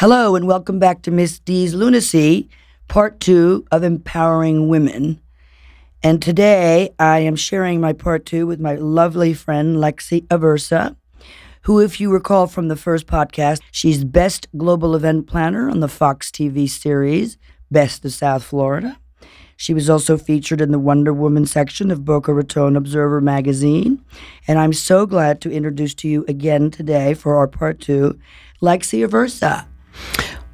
Hello, and welcome back to Miss D's Lunacy, part two of Empowering Women. And today I am sharing my part two with my lovely friend Lexi Aversa, who, if you recall from the first podcast, she's Best Global Event Planner on the Fox TV series Best of South Florida. She was also featured in the Wonder Woman section of Boca Raton Observer magazine. And I'm so glad to introduce to you again today for our part two, Lexi Aversa.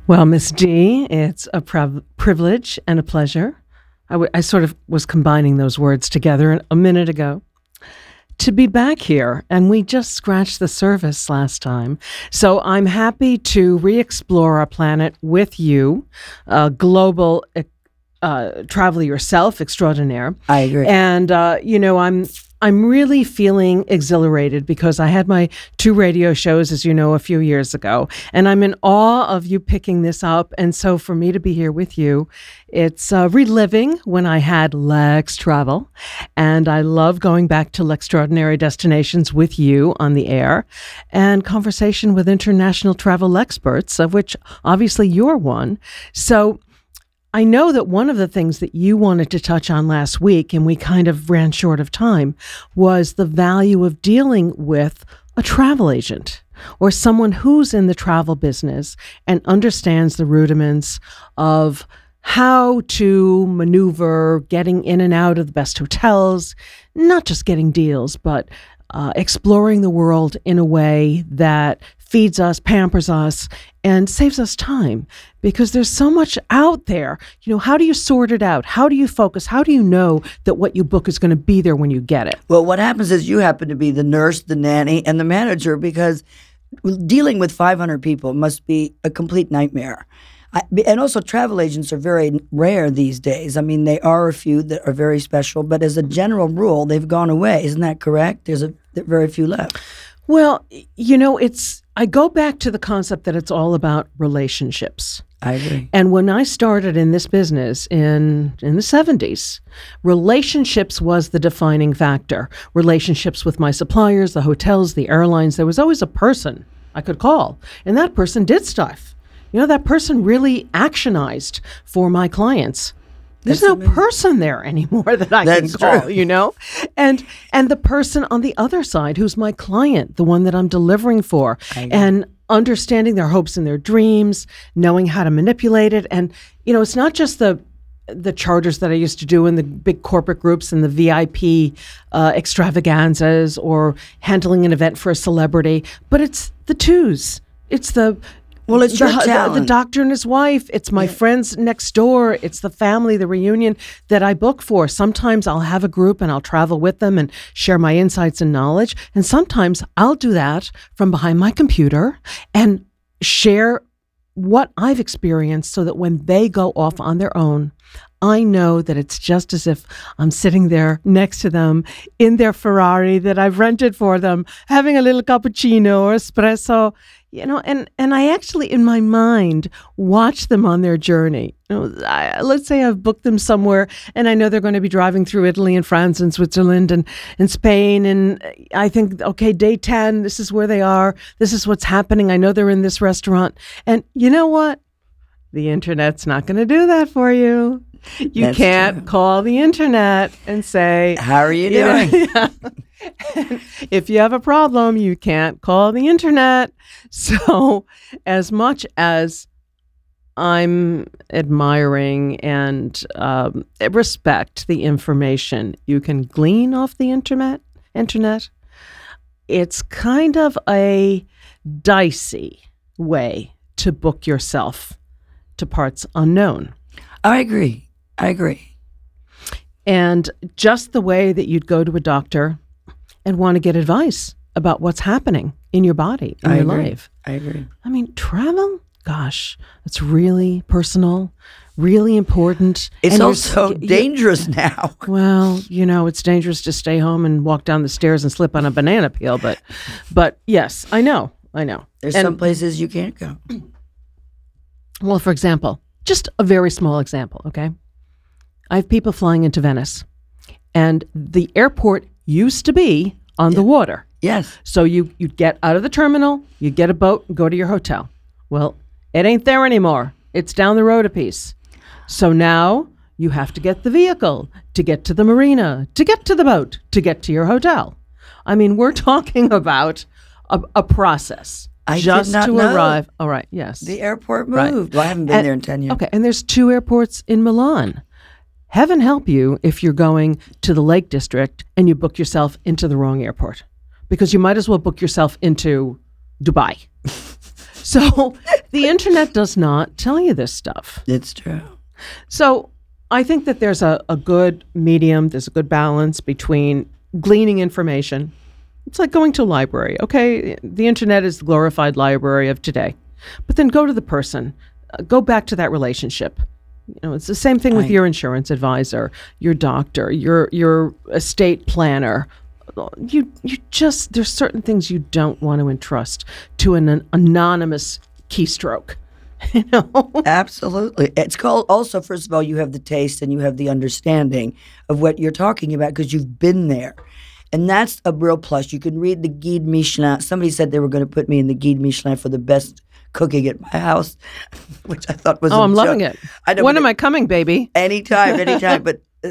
Well, Miss D, it's a priv- privilege and a pleasure. I, w- I sort of was combining those words together a minute ago. To be back here, and we just scratched the surface last time. So I'm happy to re explore our planet with you, a global uh, traveler yourself extraordinaire. I agree. And, uh, you know, I'm I'm really feeling exhilarated because I had my two radio shows, as you know, a few years ago, and I'm in awe of you picking this up. And so, for me to be here with you, it's uh, reliving when I had Lex Travel, and I love going back to extraordinary destinations with you on the air, and conversation with international travel experts, of which obviously you're one. So I know that one of the things that you wanted to touch on last week, and we kind of ran short of time, was the value of dealing with a travel agent or someone who's in the travel business and understands the rudiments of how to maneuver getting in and out of the best hotels, not just getting deals, but uh, exploring the world in a way that feeds us, pampers us, and saves us time because there's so much out there. You know, how do you sort it out? How do you focus? How do you know that what you book is going to be there when you get it? Well, what happens is you happen to be the nurse, the nanny, and the manager because dealing with 500 people must be a complete nightmare. I, and also, travel agents are very rare these days. I mean, they are a few that are very special, but as a general rule, they've gone away. Isn't that correct? There's a very few left. Well, you know, it's I go back to the concept that it's all about relationships. I agree. And when I started in this business in in the 70s, relationships was the defining factor. Relationships with my suppliers, the hotels, the airlines, there was always a person I could call, and that person did stuff. You know, that person really actionized for my clients. There's That's no amazing. person there anymore that I That's can call, true. you know? And and the person on the other side who's my client, the one that I'm delivering for. And understanding their hopes and their dreams, knowing how to manipulate it and you know, it's not just the the charters that I used to do in the big corporate groups and the VIP uh, extravaganzas or handling an event for a celebrity, but it's the twos. It's the well, it's the, your. The, the, doctor and his wife. It's my yeah. friends next door. It's the family, the reunion that I book for. Sometimes I'll have a group and I'll travel with them and share my insights and knowledge. And sometimes I'll do that from behind my computer and share what I've experienced so that when they go off on their own, I know that it's just as if I'm sitting there next to them in their Ferrari that I've rented for them, having a little cappuccino or espresso, you know and and i actually in my mind watch them on their journey. You know, I, let's say i've booked them somewhere and i know they're going to be driving through italy and france and switzerland and, and spain and i think okay day 10 this is where they are this is what's happening i know they're in this restaurant and you know what? The internet's not going to do that for you you That's can't true. call the internet and say how are you, you doing know, yeah. if you have a problem, you can't call the internet. So, as much as I'm admiring and um, respect the information you can glean off the internet, internet, it's kind of a dicey way to book yourself to parts unknown. I agree. I agree. And just the way that you'd go to a doctor and want to get advice about what's happening in your body, in I your agree. life. I agree. I mean, travel, gosh, it's really personal, really important. It's and also dangerous now. Well, you know, it's dangerous to stay home and walk down the stairs and slip on a banana peel, but but yes, I know. I know. There's and, some places you can't go. Well, for example, just a very small example, okay? I have people flying into Venice, and the airport used to be on yeah. the water. Yes. So you you get out of the terminal, you get a boat, and go to your hotel. Well, It ain't there anymore. It's down the road a piece. So now you have to get the vehicle to get to the marina, to get to the boat, to get to your hotel. I mean, we're talking about a, a process I just to know. arrive. All right, yes. The airport Right. moved. Well, I haven't been And- there in 10 years. Okay, and there's two airports in Milan. Heaven help you if you're going to the Lake District and you book yourself into the wrong airport, because you might as well book yourself into Dubai. so the internet does not tell you this stuff. It's true. So I think that there's a, a good medium, there's a good balance between gleaning information. It's like going to a library. Okay, the internet is the glorified library of today. But then go to the person, uh, go back to that relationship. You know, it's the same thing with Right. your insurance advisor, your doctor, your your estate planner. You you just there's certain things you don't want to entrust to an, an anonymous keystroke. You know? Absolutely. It's called also, first of all, you have the taste and you have the understanding of what you're talking about because you've been there. And that's a real plus. You can read the Guide Michelin. Somebody said they were going to put me in the Guide Michelin for the best cooking at my house, which I thought was Oh, I'm loving it. I know, when am I coming, baby? Anytime, anytime. but uh,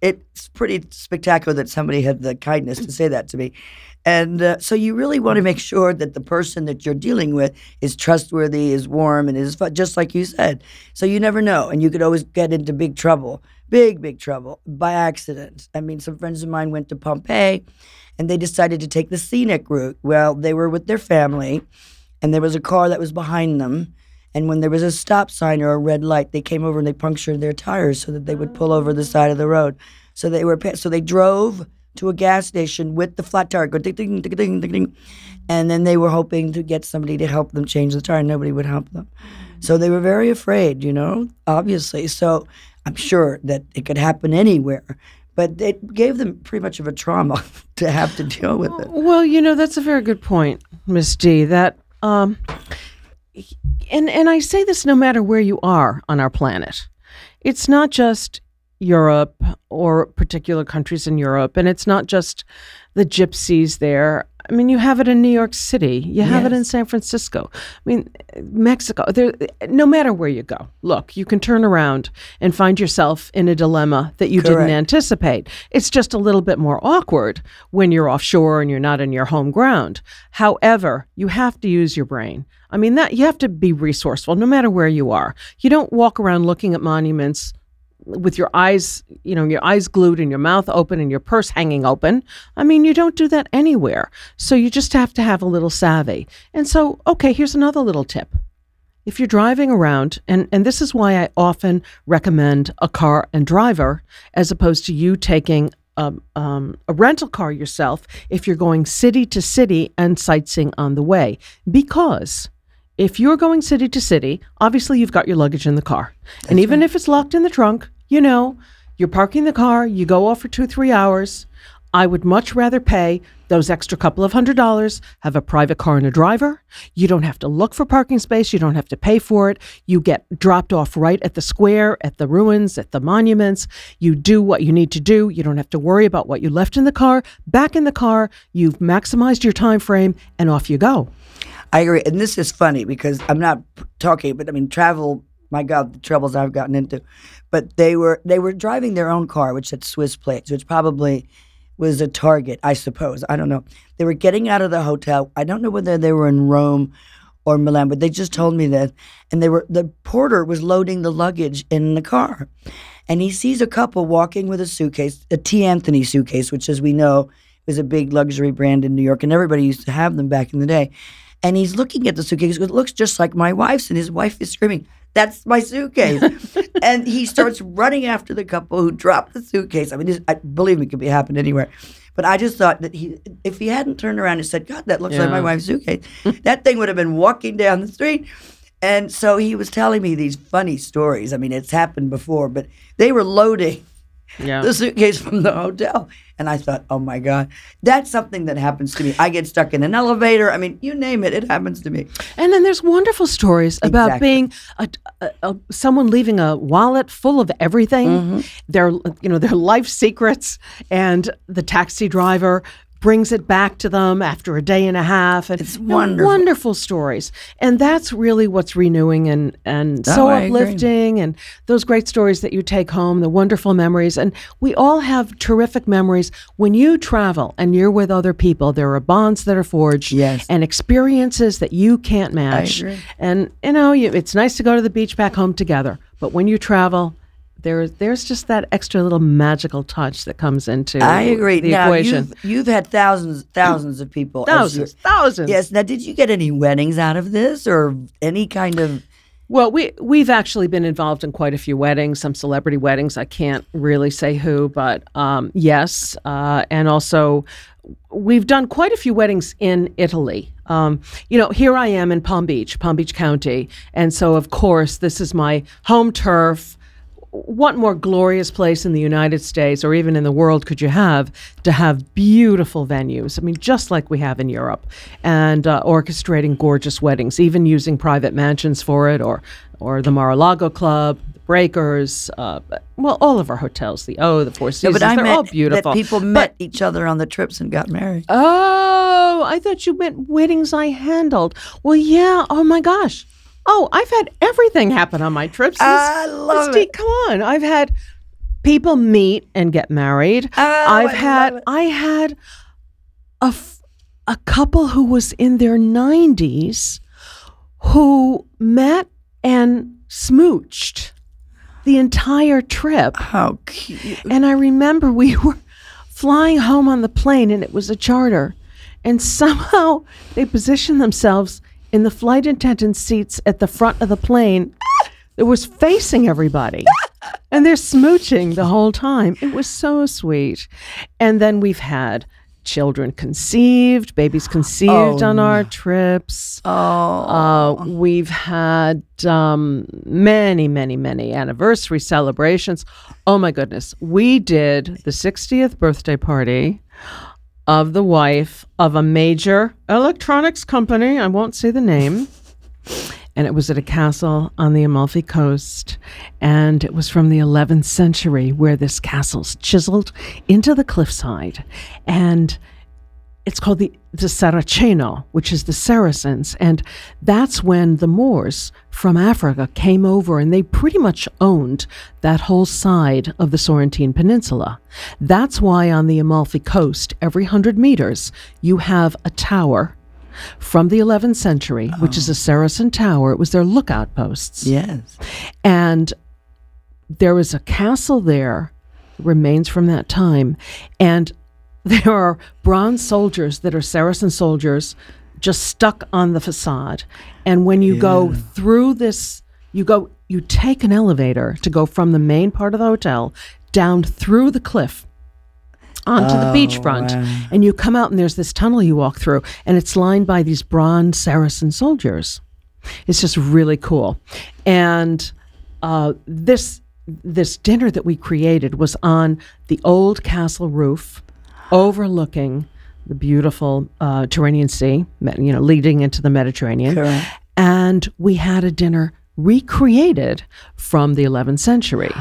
it's pretty spectacular that somebody had the kindness to say that to me. And uh, so you really want to make sure that the person that you're dealing with is trustworthy, is warm, and is fu- just like you said. So you never know. And you could always get into big trouble, big, big trouble by accident. I mean, some friends of mine went to Pompeii and they decided to take the scenic route. Well, they were with their family and there was a car that was behind them. And when there was a stop sign or a red light, they came over and they punctured their tires so that they would pull over the side of the road. So they were so they drove to a gas station with the flat tire, go ding ding ding ding ding ding, and then they were hoping to get somebody to help them change the tire. Nobody would help them, so they were very afraid. You know, obviously. So I'm sure that it could happen anywhere, but it gave them pretty much of a trauma to have to deal with it. Well, you know, that's a very good point, Miss D. That um and and I say this no matter where you are on our planet. It's not just Europe or particular countries in Europe, and it's not just the gypsies there. I mean, you have it in New York City. You have it in San Francisco. I mean, Mexico. There, no matter where you go, look, you can turn around and find yourself in a dilemma that you didn't anticipate. It's just a little bit more awkward when you're offshore and you're not in your home ground. However, you have to use your brain. I mean, that you have to be resourceful no matter where you are. You don't walk around looking at monuments with your eyes, you know, your eyes glued and your mouth open and your purse hanging open. I mean, you don't do that anywhere. So you just have to have a little savvy. And so, okay, here's another little tip. If you're driving around, and, and this is why I often recommend a car and driver as opposed to you taking um, um, a rental car yourself if you're going city to city and sightseeing on the way. Because if you're going city to city, obviously you've got your luggage in the car. and even if it's locked in the trunk, you know, you're parking the car, you go off for two, three hours. I would much rather pay those extra couple of hundred dollars, have a private car and a driver. You don't have to look for parking space. You don't have to pay for it. You get dropped off right at the square, at the ruins, at the monuments. You do what you need to do. You don't have to worry about what you left in the car. Back in the car, you've maximized your time frame, and off you go. I agree, and this is funny because I'm not talking, but I mean travel. My God, the troubles I've gotten into. But they were they were driving their own car, which had Swiss plates, which probably was a target, I suppose. I don't know. They were getting out of the hotel. I don't know whether they were in Rome or Milan, but they just told me that. And they were the porter was loading the luggage in the car, and he sees a couple walking with a suitcase, a T. Anthony suitcase, which, as we know, was a big luxury brand in New York, and everybody used to have them back in the day. And he's looking at the suitcase. It looks just like my wife's. And his wife is screaming, That's my suitcase. and he starts running after the couple who dropped the suitcase. I mean, this, I, believe me, it could be happened anywhere. But I just thought that he, if he hadn't turned around and said, God, that looks like my wife's suitcase, that thing would have been walking down the street. And so he was telling me these funny stories. I mean, it's happened before, but they were loading Yeah. the suitcase from the hotel. And I thought, oh my God, that's something that happens to me. I get stuck in an elevator. I mean, you name it, it happens to me. And then there's wonderful stories about Exactly. being a, a, a, someone leaving a wallet full of everything, Mm-hmm. their you know their life secrets, and the taxi driver brings it back to them after a day and a half. And It's wonderful. wonderful stories. And that's really what's renewing and, and so Oh, agree. uplifting and those great stories that you take home, the wonderful memories. And we all have terrific memories. When you travel and you're with other people, there are bonds that are forged Yes. and experiences that you can't match. And, you know, you, it's nice to go to the beach back home together. But when you travel, there, there's just that extra little magical touch that comes into I agree. the now equation. you've you've had thousands thousands of people. Thousands, thousands. Yes. Now, did you get any weddings out of this, or any kind of? Well, we we've actually been involved in quite a few weddings, some celebrity weddings. I can't really say who, but um, yes, uh, and also we've done quite a few weddings in Italy. Um, you know, here I am in Palm Beach, Palm Beach County, and so of course this is my home turf. What more glorious place in the United States or even in the world could you have to have beautiful venues? I mean, just like we have in Europe, and uh, orchestrating gorgeous weddings, even using private mansions for it, or or the Mar-a-Lago Club, the Breakers, uh, well, all of our hotels, the O, the Four No, Seasons, but I they're all beautiful. that people But- met each other on the trips and got married. Oh, I thought you meant weddings I handled. Well, yeah. Oh my gosh. Oh, I've had everything happen on my trips. I This- love Mystique, it. Come on, I've had people meet and get married. Oh, I've I had. I had a f- a couple who was in their nineties who met and smooched the entire trip. How cute! And I remember we were flying home on the plane and it was a charter. And somehow they positioned themselves in the flight attendant seats at the front of the plane that was facing everybody. and they're smooching the whole time. It was so sweet. And then we've had children conceived, babies conceived Oh, on our trips. Oh, Uh, we've had um, many, many, many anniversary celebrations. Oh my goodness. We did the 60th birthday party of the wife of a major electronics company. I won't say the name. And it was at a castle on the Amalfi Coast. And it was from the 11th century where this castle's chiseled into the cliffside. And it's called the, the Saraceno, which is the Saracens. And that's when the Moors from Africa came over and they pretty much owned that whole side of the Sorrentine Peninsula. That's why on the Amalfi Coast, every hundred meters, you have a tower from the 11th century, which is a oh. Saracen tower. It was their lookout posts. yes. And there was a castle there, remains from that time. And there are bronze soldiers that are Saracen soldiers just stuck on the facade. And when you go through this, you go, you take an elevator to go from the main part of the hotel down through the cliff onto the beachfront. wow. And you come out, and there's this tunnel you walk through, and it's lined by these bronze Saracen soldiers. It's just really cool. And uh, this this dinner that we created was on the old castle roof, overlooking the beautiful uh, Tyrrhenian Sea, you know, leading into the Mediterranean. Correct. And we had a dinner recreated from the 11th century.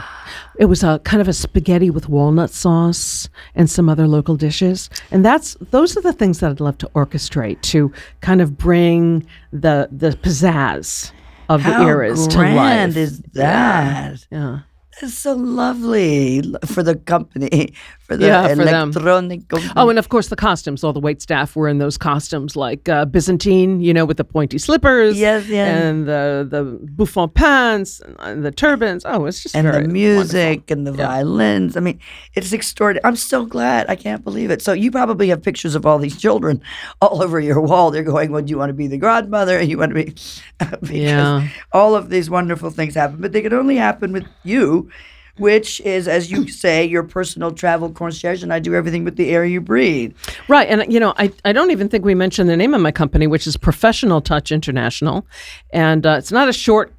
It was a kind of a spaghetti with walnut sauce and some other local dishes. And that's those are the things that I'd love to orchestrate to kind of bring the the pizzazz of How the eras to life. How grand is that? Yeah. It's so lovely for the company, for the Yeah, for them. electronic company. Oh, and of course the costumes. All the wait staff were in those costumes, like uh, Byzantine, you know, with the pointy slippers. Yes, yes. And the the bouffant pants and, and the turbans. Oh, it's just and the music and the violins. I mean, it's extraordinary. I'm so glad. I can't believe it. So you probably have pictures of all these children all over your wall. They're going, "Well, do you want to be the godmother? And you want to be?" because Yeah. all of these wonderful things happen, but they can only happen with you. Which is, as you say, your personal travel concierge, and I do everything with the air you breathe. Right. And, you know, I, I don't even think we mentioned the name of my company, which is Professional Touch International. And uh, it's not a short,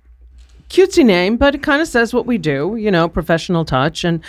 cutesy name, but it kind of says what we do, you know, professional touch. And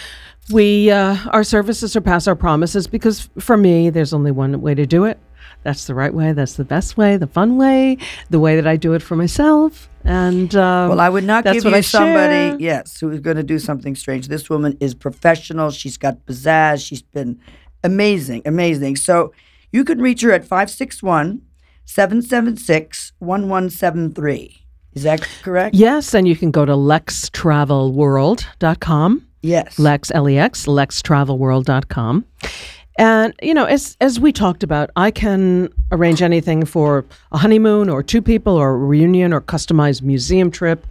we, uh, our services surpass our promises because for me, there's only one way to do it. That's the right way. That's the best way, the fun way, the way that I do it for myself. And uh, Well, I would not give you somebody, yes, who is going to do something strange. This woman is professional. She's got pizzazz. She's been amazing, amazing. So you can reach her at 561 776 1173. Is that correct? Yes, and you can go to lextravelworld.com. Yes. Lex, L-E-X, lextravelworld.com. And, you know, as, as we talked about, I can arrange anything for a honeymoon or two people or a reunion or customized museum trip.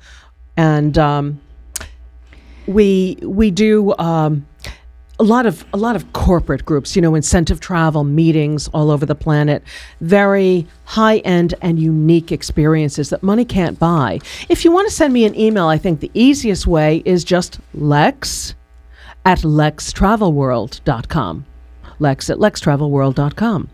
And um, we, we do um, a lot of a lot of corporate groups, you know, incentive travel meetings all over the planet, very high end and unique experiences that money can't buy. If you want to send me an email, I think the easiest way is just lex at lextravelworld.com lex at lextravelworld.com.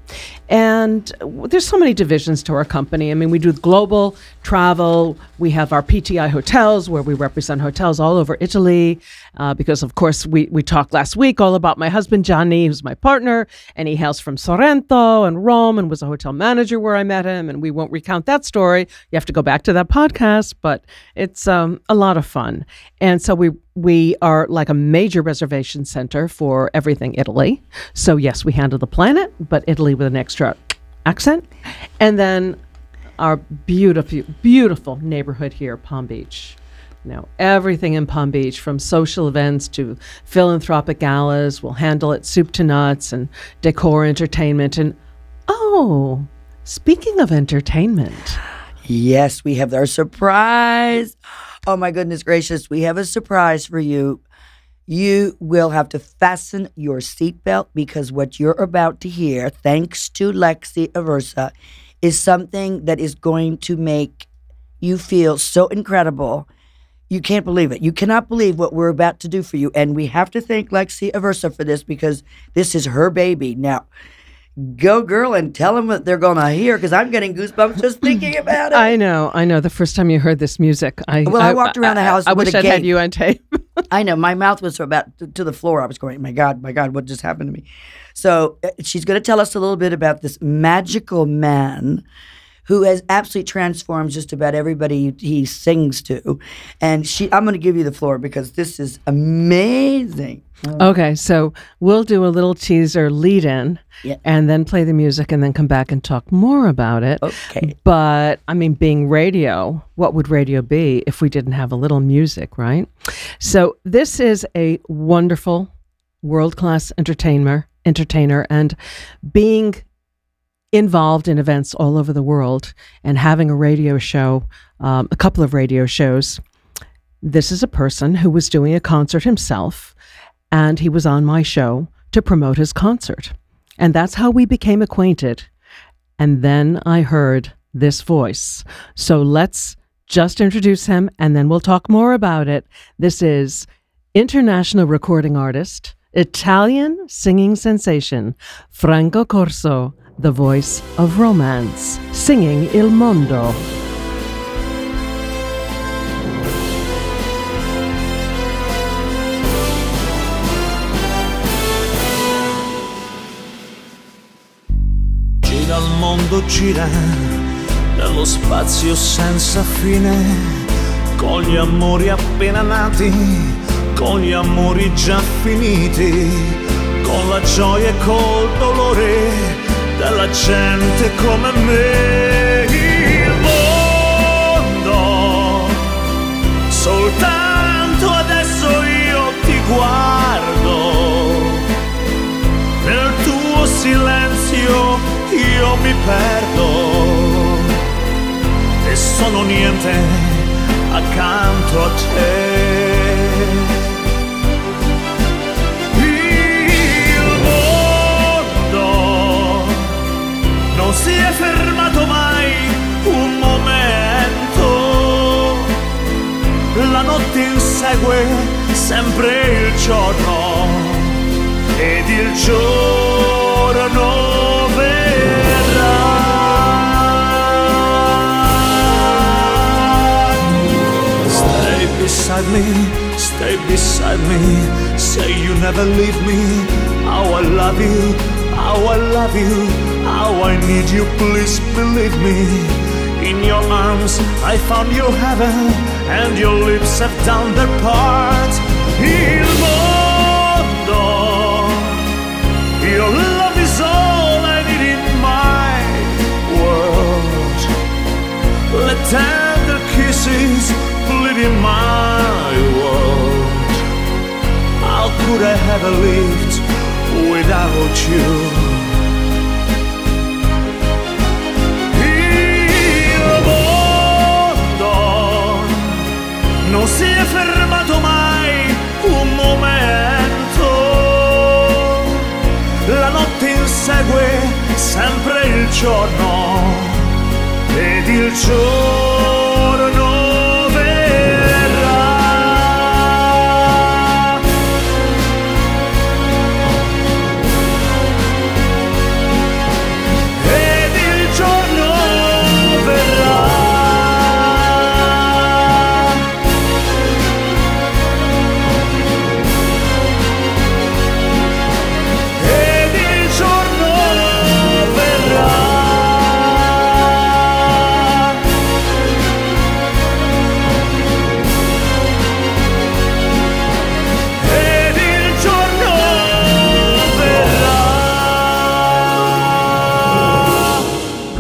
And there's so many divisions to our company. I mean, we do global travel. We have our PTI hotels where we represent hotels all over Italy. Uh, because, of course, we, we talked last week all about my husband, Johnny, who's my partner, and he hails from Sorrento and Rome and was a hotel manager where I met him. And we won't recount that story. You have to go back to that podcast, but it's um, a lot of fun. And so we we are like a major reservation center for everything Italy. So, yes, we handle the planet, but Italy with an extra accent. And then our beautiful, beautiful neighborhood here, Palm Beach. Know, everything in Palm Beach, from social events to philanthropic galas, we'll handle it soup to nuts and decor entertainment. And oh, speaking of entertainment. Yes, we have our surprise. Oh my goodness gracious, we have a surprise for you. You will have to fasten your seatbelt because what you're about to hear, thanks to Lexi Aversa, is something that is going to make you feel so incredible. You can't believe it. You cannot believe what we're about to do for you. And we have to thank Lexi Aversa for this because this is her baby. Now, go girl and tell them what they're going to hear because I'm getting goosebumps just thinking about it. I know, I know. The first time you heard this music, I Well, I walked around the house I, I with wish I'd had you on tape. I know my mouth was about to, to the floor. I was going, my God, my God, what just happened to me? So uh, she's going to tell us a little bit about this magical man who has absolutely transformed just about everybody he sings to. And she, I'm going to give you the floor because this is amazing. Okay, so we'll do a little teaser lead in Yeah. and then play the music and then come back and talk more about it. Okay. But I mean, being radio, what would radio be if we didn't have a little music, right? So this is a wonderful world class entertainer, entertainer, and being involved in events all over the world and having a radio show, um, a couple of radio shows. This is a person who was doing a concert himself, and he was on my show to promote his concert. And that's how we became acquainted. And then I heard this voice. So let's just introduce him and then we'll talk more about it. This is international recording artist, Italian singing sensation, Franco Corso, the voice of romance, singing Il Mondo. Gira il mondo, gira nello spazio senza fine, con gli amori appena nati, con gli amori già finiti, con la gioia e col dolore della gente come me. Il mondo, soltanto adesso io ti guardo nel tuo silenzio io mi perdo e sono niente accanto a te. Non si è fermato mai un momento. La notte insegue sempre il giorno ed il giorno verrà. Stay beside me, stay beside me. Say you never leave me. How I love you, how I love you, How I need you, please believe me. In your arms, I found your heaven, and your lips have done their part. Il mondo, your love is all I need in my world. Let tender kisses bleed in my world. How could I have lived without you? Sempre il giorno ed il giorno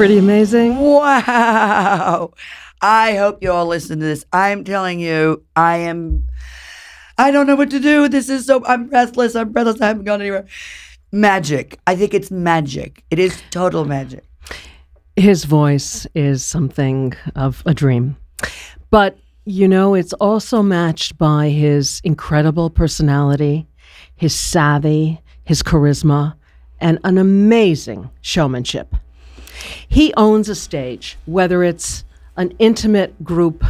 Pretty amazing. Wow. I hope you all listen to this. I'm telling you, I am, I don't know what to do. This is so, I'm breathless. I'm breathless. I haven't gone anywhere. Magic. I think it's magic. It is total magic. His voice is something of a dream. But, you know, it's also matched by his incredible personality, his savvy, his charisma, and an amazing showmanship. He owns a stage, whether it's an intimate group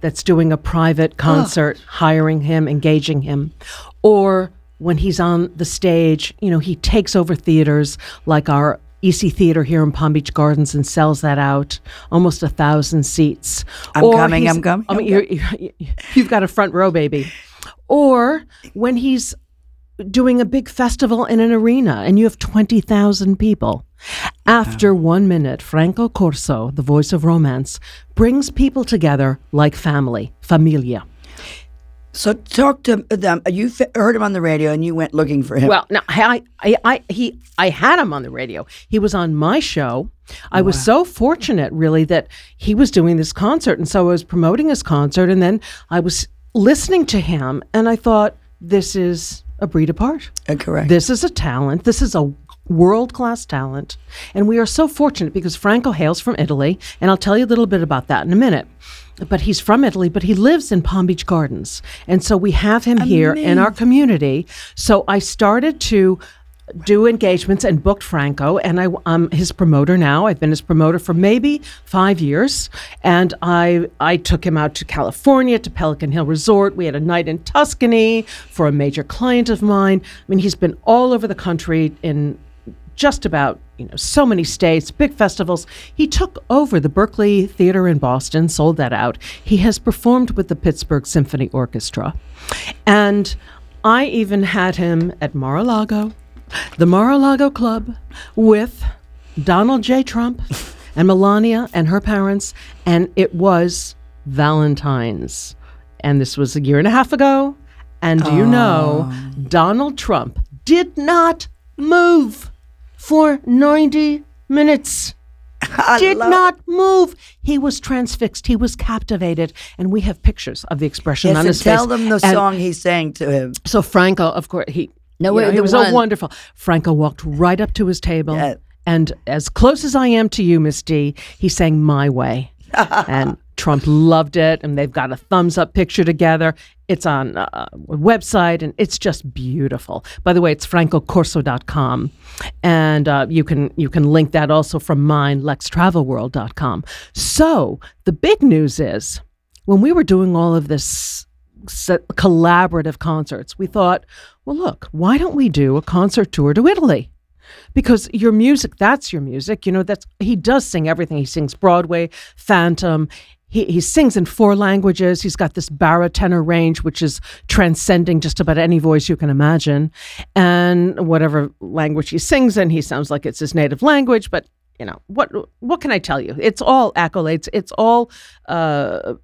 that's doing a private concert, hiring him, engaging him, or when he's on the stage, you know, he takes over theaters like our Eissey Theater here in Palm Beach Gardens and sells that out, almost a thousand seats. I'm Or coming, I'm coming, I mean, you you've got a front row, baby. Or when he's doing a big festival in an arena and you have 20,000 people. After one minute, Franco Corso, the voice of romance, brings people together like family, familia. So talk to them. You f- heard him on the radio and you went looking for him. Well, now I, I, I, he, I had him on the radio. He was on my show. I was so fortunate, really, that he was doing this concert, and so I was promoting his concert, and then I was listening to him, and I thought, this is a breed apart. Uh, correct. This is a talent. This is a world class talent. And we are so fortunate because Franco hails from Italy. And I'll tell you a little bit about that in a minute. But he's from Italy, but he lives in Palm Beach Gardens. And so we have him here in our community. So I started to do engagements and booked Franco, and I, I'm his promoter now. I've been his promoter for maybe five years, and I I took him out to California to Pelican Hill Resort. We had a night in Tuscany for a major client of mine. I mean, he's been all over the country in just about you know so many states big festivals. He took over the Berklee theater in boston sold that out. He has performed with the pittsburgh symphony orchestra. And i even had him at mar-a-lago the mar-a-lago club with donald j. Trump and melania and her parents. And it was valentine's. And this was a year and a half ago. And do you know donald trump did not move for 90 minutes. I Did not move. He was transfixed. He was captivated. And we have pictures of the expression yes, on his tell face. them the And song he sang to him. So Franco, of course, he No, you know, the was one- so wonderful. Franco walked right up to his table, Yeah. and as close as I am to you, Miss D, he sang "My Way," and Trump loved it. And they've got a thumbs up picture together. It's on uh, a website, and it's just beautiful. By the way, it's francocorso.com, and uh, you can you can link that also from mine, lextravelworld.com. So the big news is when we were doing all of this collaborative concerts, we thought, well, look, why don't we do a concert tour to Italy? Because your music, that's your music. You know, that's he does sing everything. He sings Broadway, Phantom. He, he sings in four languages. He's got this baritone range, which is transcending just about any voice you can imagine. And whatever language he sings in, he sounds like it's his native language. But you know what? What can I tell you? It's all accolades. It's all uh,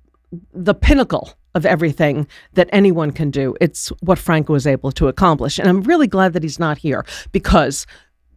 the pinnacle of everything that anyone can do. It's what Franco was able to accomplish. And I'm really glad that he's not here because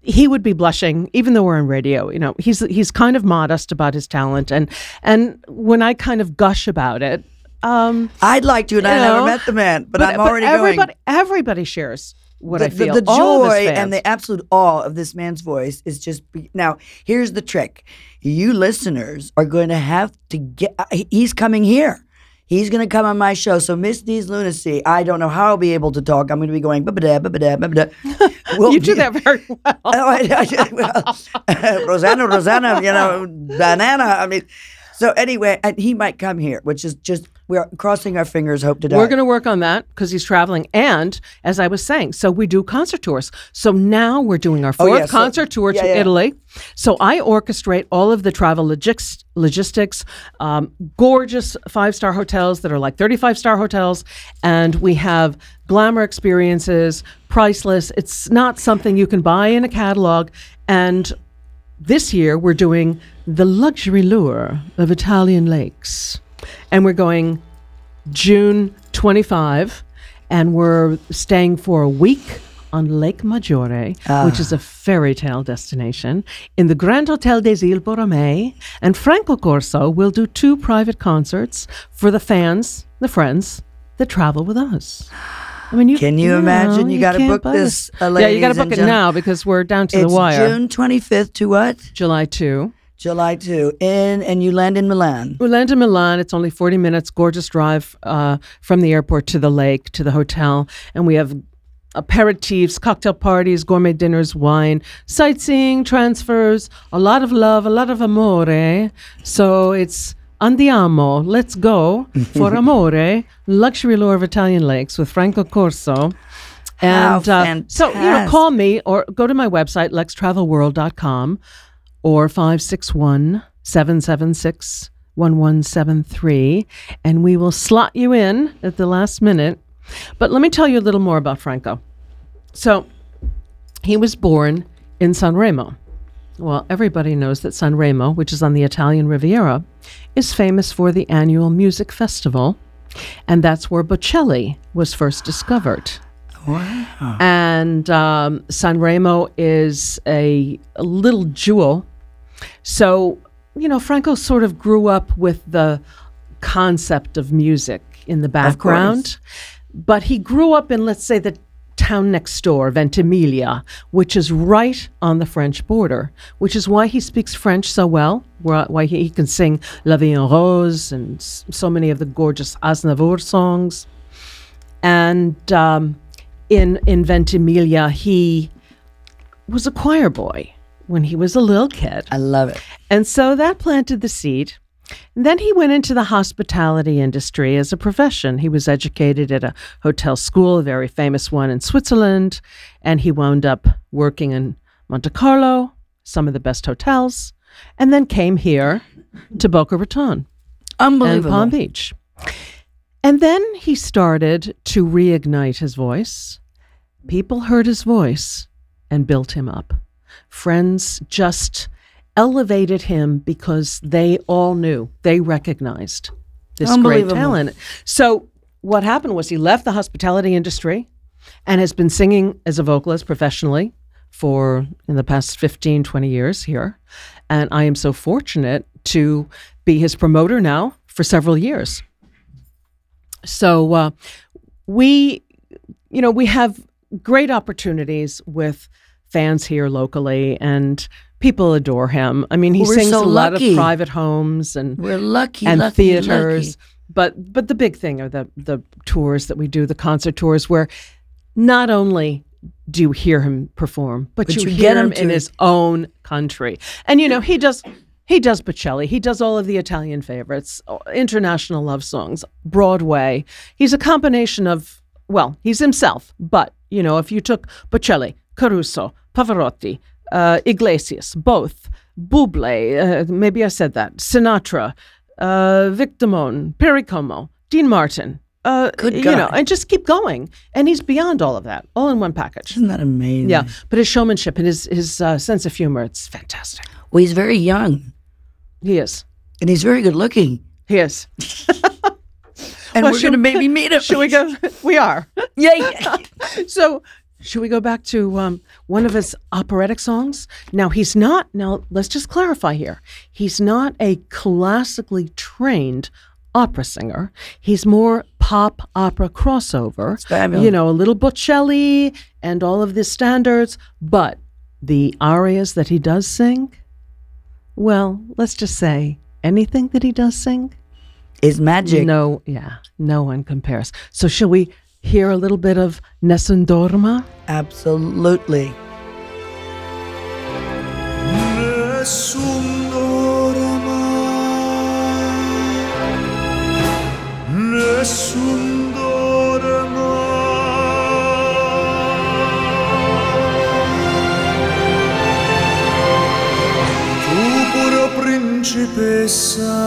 he would be blushing even though we're on radio you know he's he's kind of modest about his talent and and when i kind of gush about it Um, I'd like to, and I You never met the man, but, I'm already everybody, going. everybody shares what the, I feel. the his joy and the absolute awe of this man's voice is just be- now. Here's the trick: you listeners are going to have to get. uh, He's coming here. He's going to come on my show. So Miss D's lunacy. I don't know how I'll be able to talk. I'm going to be going. "Ba-ba-da, ba-ba-da, ba-ba-da." We'll you do that very well. Oh, I, I, well, Rosanna, Rosanna, you know, banana. I mean, so anyway, and he might come here, which is just we're crossing our fingers, hope to die. We're going to work on that because he's traveling. And as I was saying, so we do concert tours. So now we're doing our Oh, fourth yeah, so- concert tour yeah, to yeah. Italy. So I orchestrate all of the travel logis- logistics, um, gorgeous five star hotels that are like 35 star hotels. And we have glamour experiences, priceless. It's not something you can buy in a catalog. And this year we're doing the luxury lure of Italian lakes. And we're going June 25, and we're staying for a week on Lake Maggiore, which is a fairy tale destination, in the Grand Hotel des Îles Borromee. And Franco Corso will do two private concerts for the fans, the friends that travel with us. I mean, you Can you know, imagine? You gotta book this, uh, yeah, you got to book it gen- now because we're down to it's the wire. June 25th to what? July 2. July 2. In and you land in Milan. We land in Milan. It's only 40 minutes, gorgeous drive uh, from the airport to the lake, to the hotel. And we have aperitifs, cocktail parties, gourmet dinners, wine, sightseeing, transfers, a lot of love, a lot of amore. So it's andiamo, let's go for amore, luxury lure of Italian lakes with Franco Corso. And uh, so, you know, call me or go to my website, lextravelworld.com or 561 776 1173, and we will slot you in at the last minute. But let me tell you a little more about Franco. So, he was born in Sanremo. Well, everybody knows that Sanremo, which is on the Italian Riviera, is famous for the annual music festival, and that's where Bocelli was first discovered. Wow. And um, Sanremo is a, a little jewel. So, you know, Franco sort of grew up with the concept of music in the background, but he grew up in, let's say, the town next door, Ventimiglia, which is right on the French border, which is why he speaks French so well, why why he, he can sing La Vie en Rose and so many of the gorgeous Aznavour songs. And um, in in Ventimiglia, he was a choir boy when he was a little kid. I love it. And so that planted the seed. And then he went into the hospitality industry as a profession. He was educated at a hotel school, a very famous one in Switzerland, and he wound up working in Monte Carlo, some of the best hotels, and then came here to Boca Raton Unbelievable. and. Palm Beach. And then he started to reignite his voice. People heard his voice and built him up. Friends just elevated him because they all knew, they recognized this great talent. So what happened was he left the hospitality industry and has been singing as a vocalist professionally for in the past 15 20 years here. And i am so fortunate to be his promoter now for several years. So uh, we you know we have great opportunities with fans here locally and people adore him i mean he We're sings so a lot lucky. of private homes and We're lucky, and lucky, theaters. lucky. But but the big thing are the the tours that we do, the concert tours, where not only do you hear him perform, but, But you, you get him him in his own country. And you know he does. He does Bocelli. He does all of the Italian favorites, uh, international love songs, Broadway. He's a combination of, well, he's himself. But, you know, if you took Bocelli, Caruso, Pavarotti, uh, Iglesias, both, Bublé, uh, maybe I said that, Sinatra, uh, Vic Damone, Perry Como, Dean Martin, uh, Good you know, and just keep going. And he's beyond all of that, all in one package. Isn't that amazing? Yeah, but his showmanship and his his uh, sense of humor, it's fantastic. Well, he's very young He is. and he's very good looking. He is. And Well, we're should- going to maybe meet him. Should we go? we are. Yeah. So, should we go back to um, one of his operatic songs? Now, he's not, now let's just clarify here. He's not a classically trained opera singer. He's more pop opera crossover. You know, a little Bocelli and all of the standards, but the arias that he does sing, well, let's just say anything that he does sing, Is magic. no, yeah, no one compares. So shall we hear a little bit of Nessun Dorma? Absolutely. Nessun dorma, nessun dorma. Tu pure principessa,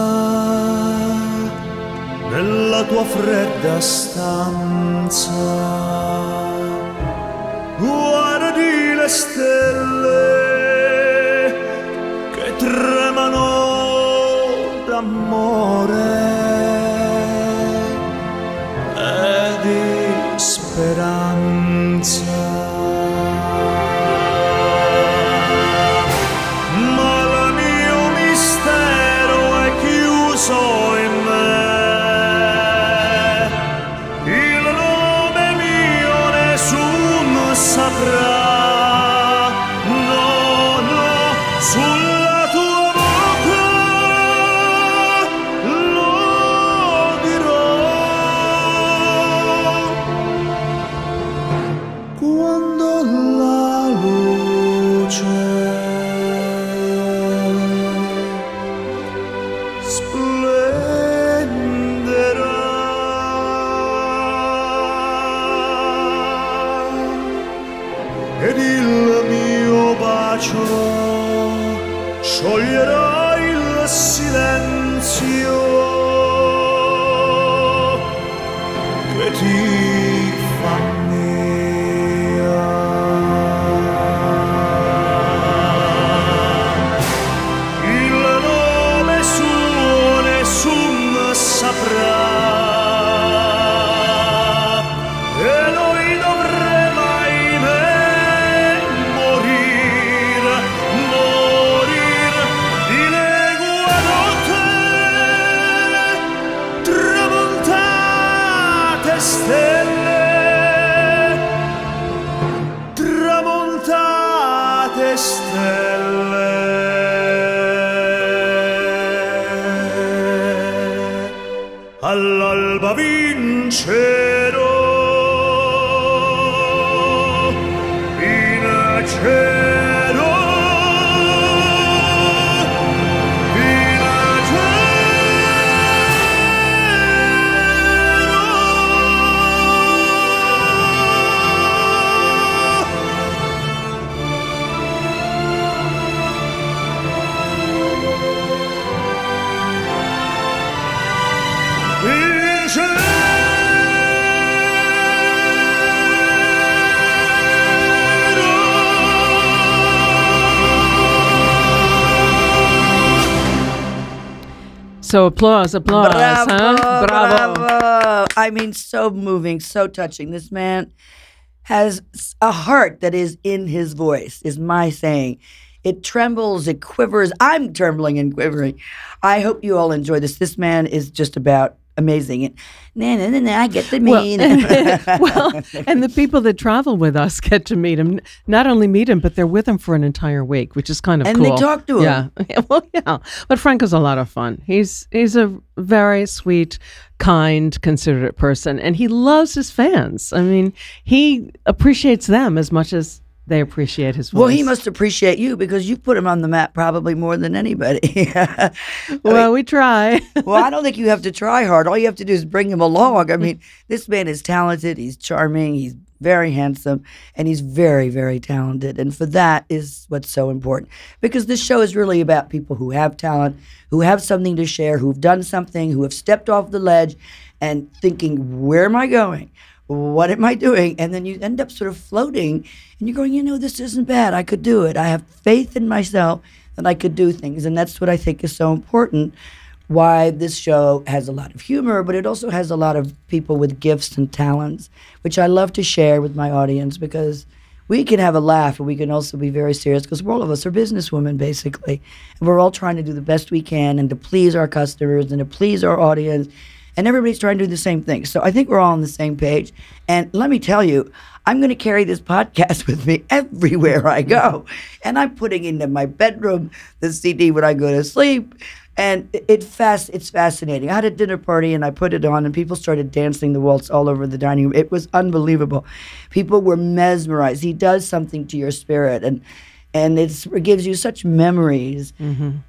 nella tua fredda stanza, guardi le stelle che tremano d'amore e di speranza. So applause, applause, Bravo, huh? Bravo. bravo. I mean, so moving, so touching. This man has a heart that is in his voice, is my saying. It trembles, it quivers. I'm trembling and quivering. I hope you all enjoy this. This man is just about amazing. And, nah, nah, nah, nah, I get the Well, mean. well, and the people that travel with us get to meet him. Not only meet him, but they're with him for an entire week, which is kind of And cool. they talk to him. Yeah, well, yeah. But Franco's a lot of fun. He's he's a very sweet, kind, considerate person, and he loves his fans. I mean, he appreciates them as much as they appreciate his voice. well, he must appreciate you because you put him on the map probably more than anybody. Well, we try. well, I don't think you have to try hard. All you have to do is bring him along. I mean, this man is talented. He's charming. He's very handsome, and he's very, very talented. And for that is what's so important because this show is really about people who have talent, who have something to share, who've done something, who have stepped off the ledge, and thinking, "Where am I going?" What am I doing? And then you end up sort of floating and you're going, you know, this isn't bad. I could do it. I have faith in myself that I could do things. And that's what I think is so important why this show has a lot of humor, but it also has a lot of people with gifts and talents, which I love to share with my audience because we can have a laugh and we can also be very serious because all of us are businesswomen basically and we're all trying to do the best we can and to please our customers and to please our audience and everybody's trying to do the same thing so i think we're all on the same page and let me tell you i'm going to carry this podcast with me everywhere i go and i'm putting into my bedroom the cd when i go to sleep and it, it fast it's fascinating. I had a dinner party and I put it on and people started dancing the waltz all over the dining room. It was unbelievable. People were mesmerized. He does something to your spirit and and it's, it gives you such memories.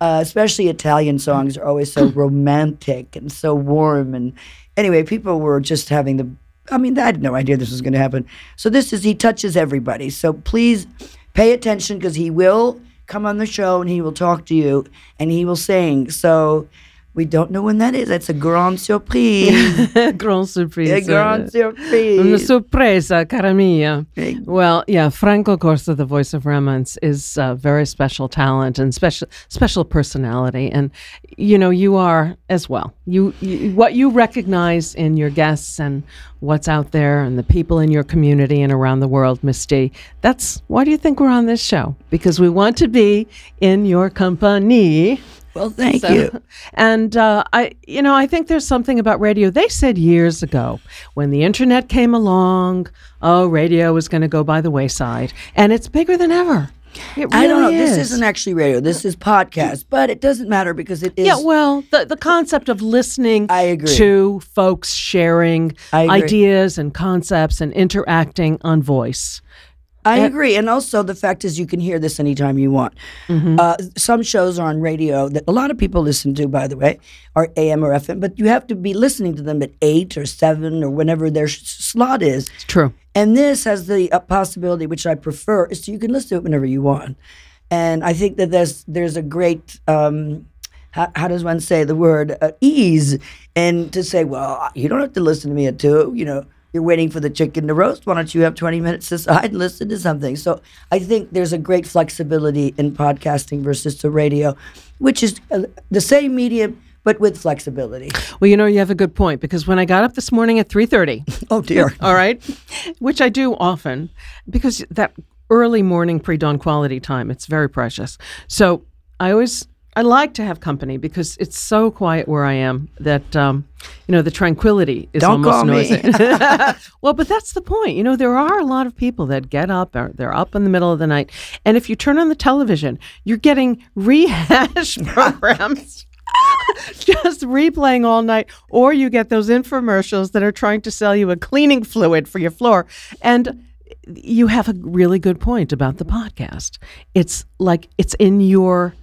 Uh, especially Italian songs are always so romantic and so warm. And anyway, people were just having the. I mean, I had no idea this was going to happen. So this is he touches everybody. So please pay attention because he will come on the show and he will talk to you and he will sing. So we don't know when that is. That's a grand surprise. Grand surprise. a grand uh, Una surprise. sorpresa, cara mia. Well, yeah, Franco Corso, the voice of Remons, is a very special talent and special special personality, and you know you are as well. You, you what you recognize in your guests and what's out there and the people in your community and around the world, Misty. That's why do you think we're on this show? Because we want to be in your company. Well, thank So- you. And uh, I, you know, I think there's something about radio. They said years ago when the internet came along, oh, radio was going to go by the wayside, and it's bigger than ever. Really I don't know. is. This isn't actually radio. This is podcast, but it doesn't matter because it is. Yeah, well, the the concept of listening I agree. to folks sharing ideas and concepts and interacting on voice. I agree. And also, the fact is, you can hear this anytime you want. Mm-hmm. Uh, some shows are on radio that a lot of people listen to, by the way, are AM or FM, but you have to be listening to them at 8 or 7 or whenever their sh- slot is. It's true. And this has the uh, possibility, which I prefer, is so you can listen to it whenever you want. And I think that there's there's a great um, how, how does one say the word uh, ease, and to say, well, you don't have to listen to me at two. You know, you're waiting for the chicken to roast. Why don't you have 20 minutes aside and listen to something? So I think there's a great flexibility in podcasting versus the radio, which is uh, the same medium but with flexibility. Well, you know, you have a good point because when I got up this morning at three thirty. Oh dear. all right, which I do often because that early morning pre dawn quality time, it's very precious. So I always. I like to have company because it's so quiet where I am that um, you know the tranquility is Don't almost noisy. well, but that's the point. You know, there are a lot of people that get up, or they're up in the middle of the night, and if you turn on the television, you're getting rehash programs just replaying all night, or you get those infomercials that are trying to sell you a cleaning fluid for your floor. And you have a really good point about the podcast. It's like it's in your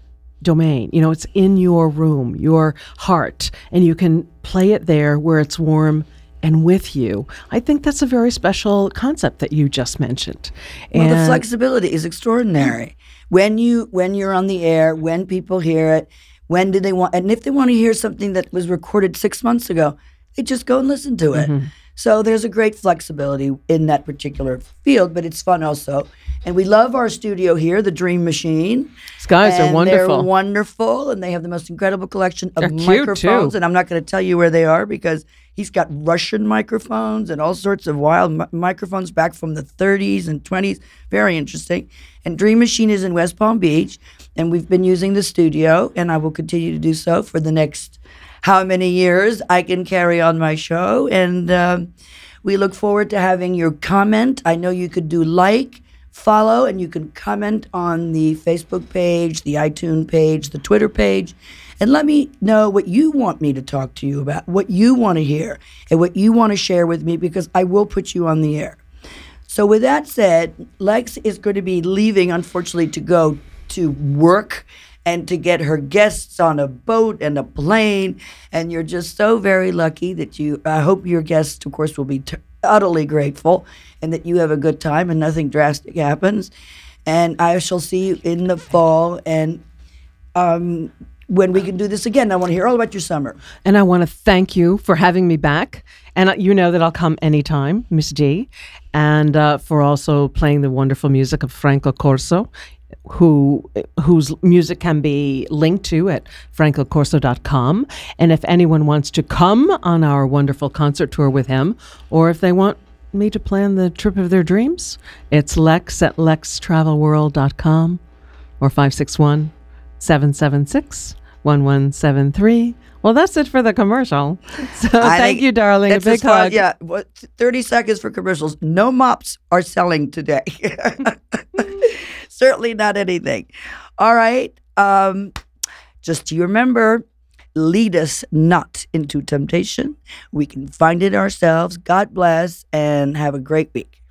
domain, you know, it's in your room, your heart, and you can play it there where it's warm and with you. I think that's a very special concept that you just mentioned. Well, the flexibility is extraordinary. When you when you're on the air, when people hear it, when do they want? And if they want to hear something that was recorded six months ago, they just go and listen to it. Mm-hmm. So there's a great flexibility in that particular field, but it's fun also. And we love our studio here, the Dream Machine. These guys are wonderful. They're wonderful, and they have the most incredible collection of microphones. too. And I'm not going to tell you where they are because he's got Russian microphones and all sorts of wild mi- microphones back from the 30s and 20s. Very interesting. And Dream Machine is in West Palm Beach, and we've been using the studio, and I will continue to do so for the next how many years I can carry on my show. And um, we look forward to having your comment. I know you could do like, follow, and you can comment on the Facebook page, the iTunes page, the Twitter page, and let me know what you want me to talk to you about, what you want to hear, and what you want to share with me because I will put you on the air. So, with that said, Lex is going to be leaving, unfortunately, to go to work and to get her guests on a boat and a plane. And you're just so very lucky that you, I hope your guests, of course, will be t- utterly grateful and that you have a good time and nothing drastic happens. And I shall see you in the fall. And um, when we can do this again, I want to hear all about your summer. And I want to thank you for having me back. And you know that I'll come anytime, Miss D. And uh, for also playing the wonderful music of Franco Corso, who whose music can be linked to at francocorso.com. And if anyone wants to come on our wonderful concert tour with him, or if they want me to plan the trip of their dreams, it's lex at lextravelworld.com or 561 776 1173. Well, that's it for the commercial. So I thank you, darling. A big hug. Yeah, what, 30 seconds for commercials. No mops are selling today. Certainly not anything. All right. Um, just you remember, lead us not into temptation. We can find it ourselves. God bless and have a great week.